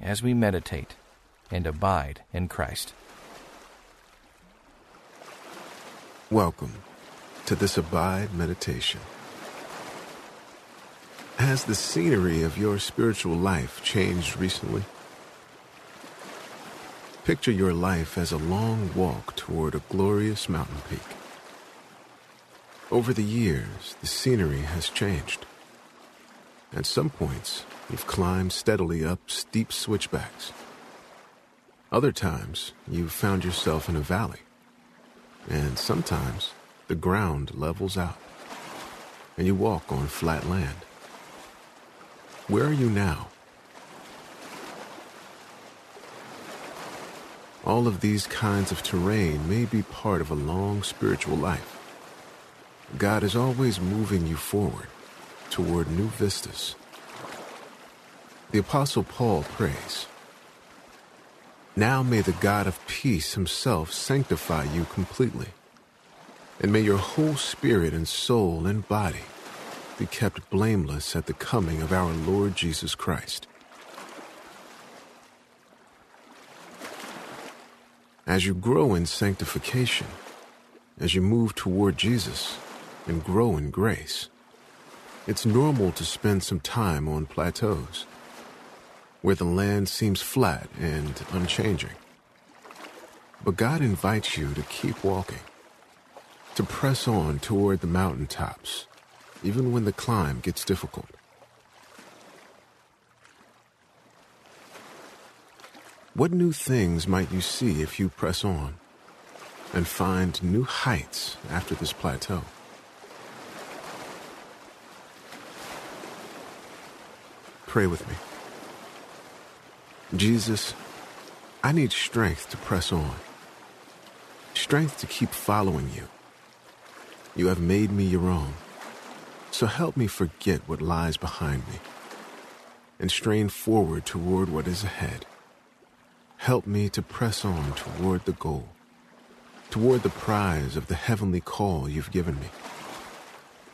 as we meditate and abide in Christ. Welcome to this Abide meditation. Has the scenery of your spiritual life changed recently? Picture your life as a long walk toward a glorious mountain peak. Over the years, the scenery has changed. At some points, you've climbed steadily up steep switchbacks. Other times, you've found yourself in a valley. And sometimes, the ground levels out, and you walk on flat land. Where are you now? All of these kinds of terrain may be part of a long spiritual life. God is always moving you forward toward new vistas. The Apostle Paul prays, Now may the God of peace himself sanctify you completely, and may your whole spirit and soul and body be kept blameless at the coming of our Lord Jesus Christ. As you grow in sanctification, as you move toward Jesus and grow in grace, it's normal to spend some time on plateaus where the land seems flat and unchanging. But God invites you to keep walking, to press on toward the mountaintops, even when the climb gets difficult. What new things might you see if you press on and find new heights after this plateau? Pray with me. Jesus, I need strength to press on, strength to keep following you. You have made me your own, so help me forget what lies behind me and strain forward toward what is ahead. Help me to press on toward the goal, toward the prize of the heavenly call you've given me.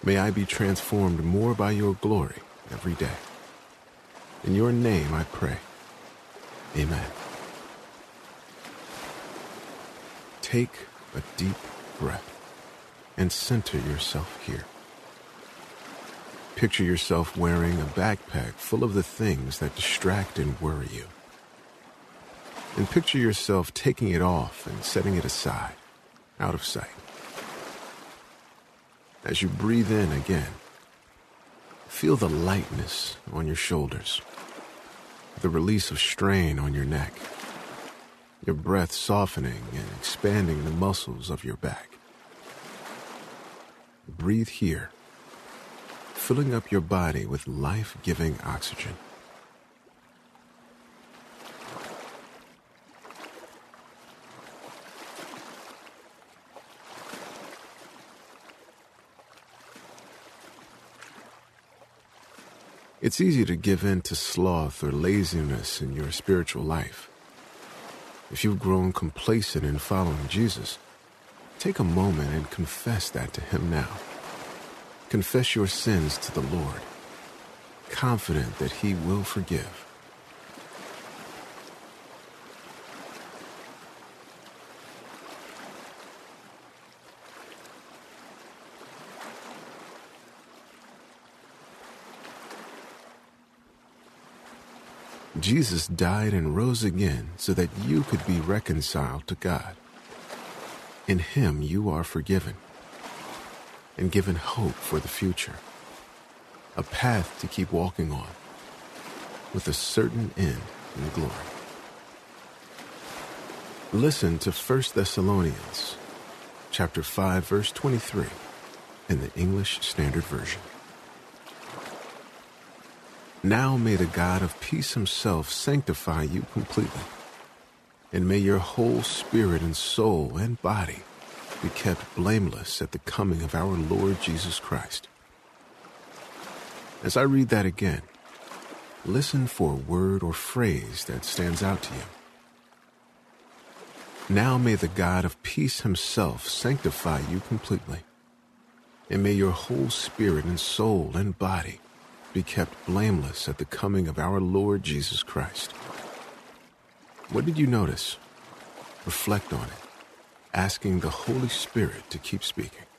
May I be transformed more by your glory every day. In your name I pray. Amen. Take a deep breath and center yourself here. Picture yourself wearing a backpack full of the things that distract and worry you. And picture yourself taking it off and setting it aside, out of sight. As you breathe in again, feel the lightness on your shoulders the release of strain on your neck, your breath softening and expanding the muscles of your back. Breathe here, filling up your body with life giving oxygen. It's easy to give in to sloth or laziness in your spiritual life. If you've grown complacent in following Jesus, take a moment and confess that to Him now. Confess your sins to the Lord, confident that He will forgive. Jesus died and rose again so that you could be reconciled to God. In Him you are forgiven and given hope for the future, a path to keep walking on with a certain end in glory. Listen to 1 Thessalonians chapter 5 verse 23 in the English Standard Version. Now may the God of peace himself sanctify you completely. And may your whole spirit and soul and body be kept blameless at the coming of our Lord Jesus Christ. As I read that again, listen for a word or phrase that stands out to you. Now may the God of peace himself sanctify you completely. And may your whole spirit and soul and body be kept blameless at the coming of our Lord Jesus Christ. What did you notice? Reflect on it, asking the Holy Spirit to keep speaking.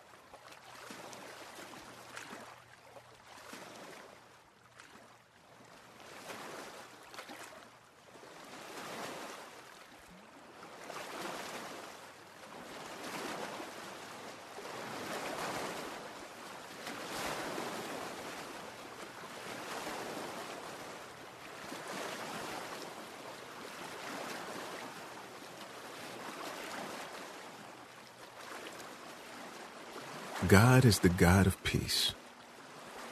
God is the God of peace.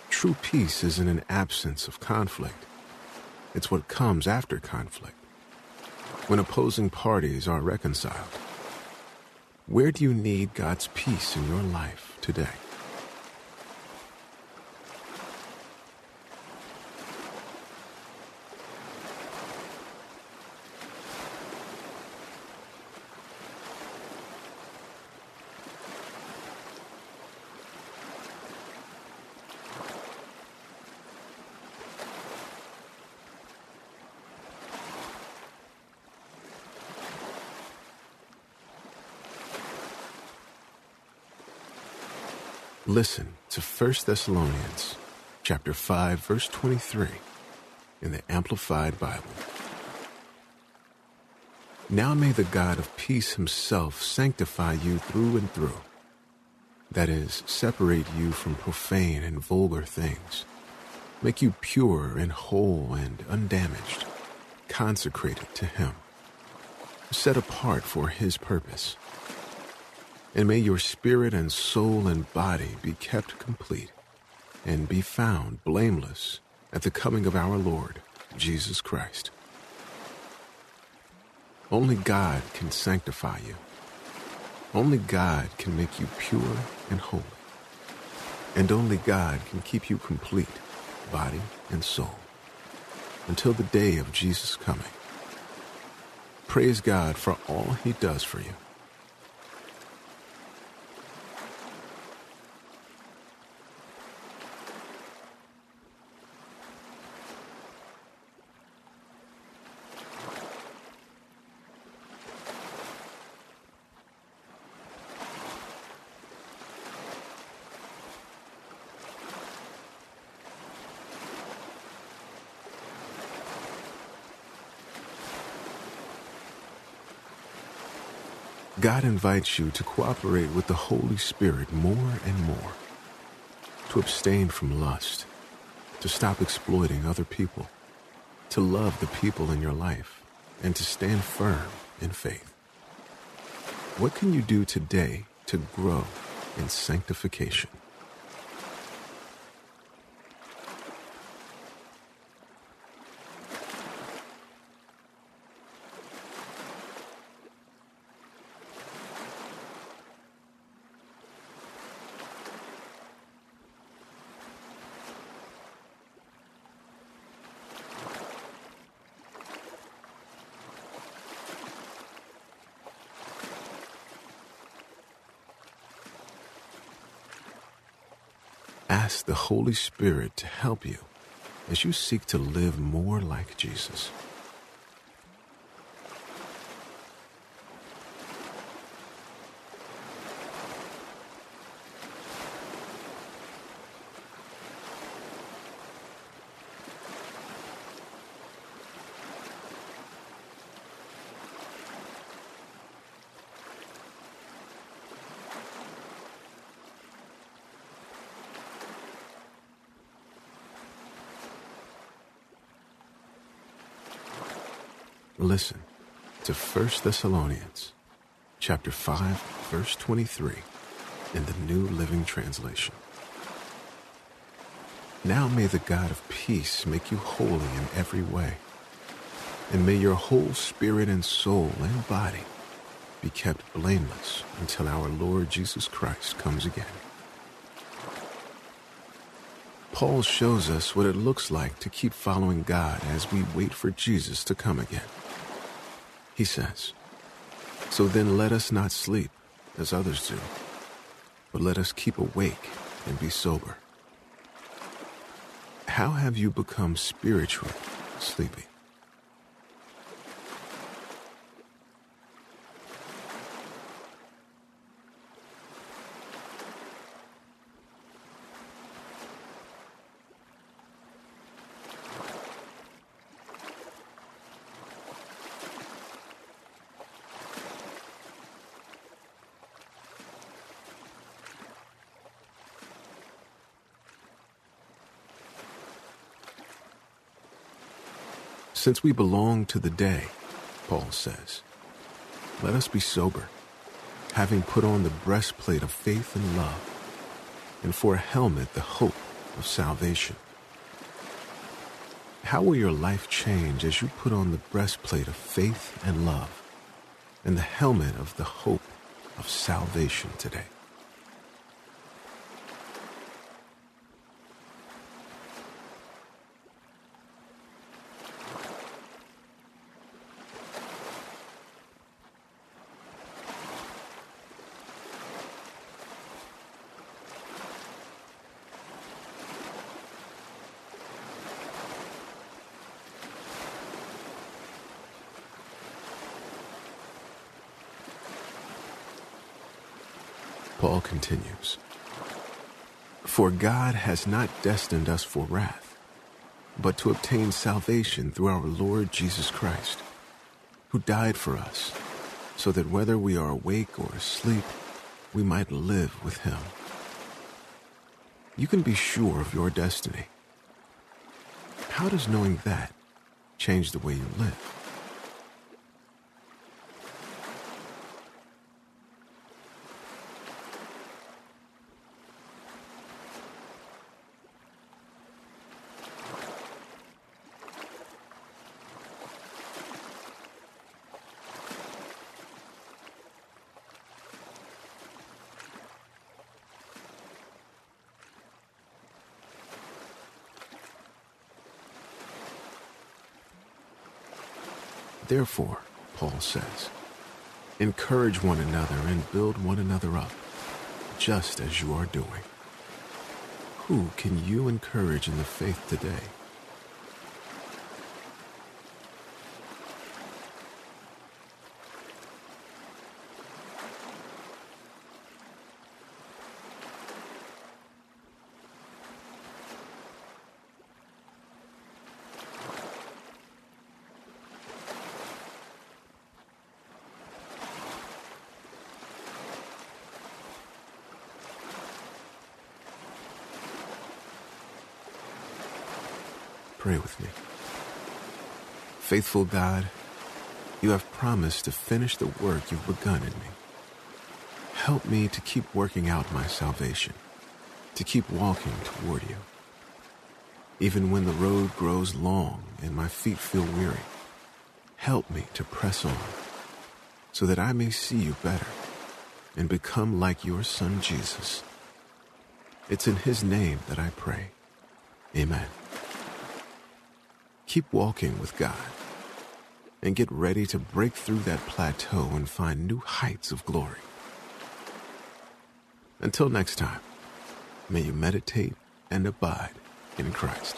True peace isn't an absence of conflict. It's what comes after conflict. When opposing parties are reconciled. Where do you need God's peace in your life today? Listen to 1 Thessalonians chapter 5 verse 23 in the Amplified Bible. Now may the God of peace himself sanctify you through and through. That is, separate you from profane and vulgar things. Make you pure and whole and undamaged, consecrated to him, set apart for his purpose and may your spirit and soul and body be kept complete and be found blameless at the coming of our Lord Jesus Christ. Only God can sanctify you. Only God can make you pure and holy. And only God can keep you complete, body and soul, until the day of Jesus' coming. Praise God for all he does for you. God invites you to cooperate with the Holy Spirit more and more, to abstain from lust, to stop exploiting other people, to love the people in your life, and to stand firm in faith. What can you do today to grow in sanctification? Ask the Holy Spirit to help you as you seek to live more like Jesus. Listen to 1 Thessalonians chapter 5 verse 23 in the New Living Translation. Now may the God of peace make you holy in every way, and may your whole spirit and soul and body be kept blameless until our Lord Jesus Christ comes again. Paul shows us what it looks like to keep following God as we wait for Jesus to come again. He says, So then let us not sleep as others do, but let us keep awake and be sober. How have you become spiritually sleepy? Since we belong to the day, Paul says, let us be sober, having put on the breastplate of faith and love, and for a helmet the hope of salvation. How will your life change as you put on the breastplate of faith and love, and the helmet of the hope of salvation today? Paul continues For God has not destined us for wrath, but to obtain salvation through our Lord Jesus Christ, who died for us, so that whether we are awake or asleep, we might live with him. You can be sure of your destiny. How does knowing that change the way you live? Therefore, Paul says, encourage one another and build one another up, just as you are doing. Who can you encourage in the faith today? Pray with me. Faithful God, you have promised to finish the work you've begun in me. Help me to keep working out my salvation, to keep walking toward you. Even when the road grows long and my feet feel weary, help me to press on so that I may see you better and become like your Son Jesus. It's in his name that I pray. Amen. Keep walking with God and get ready to break through that plateau and find new heights of glory. Until next time, may you meditate and abide in Christ.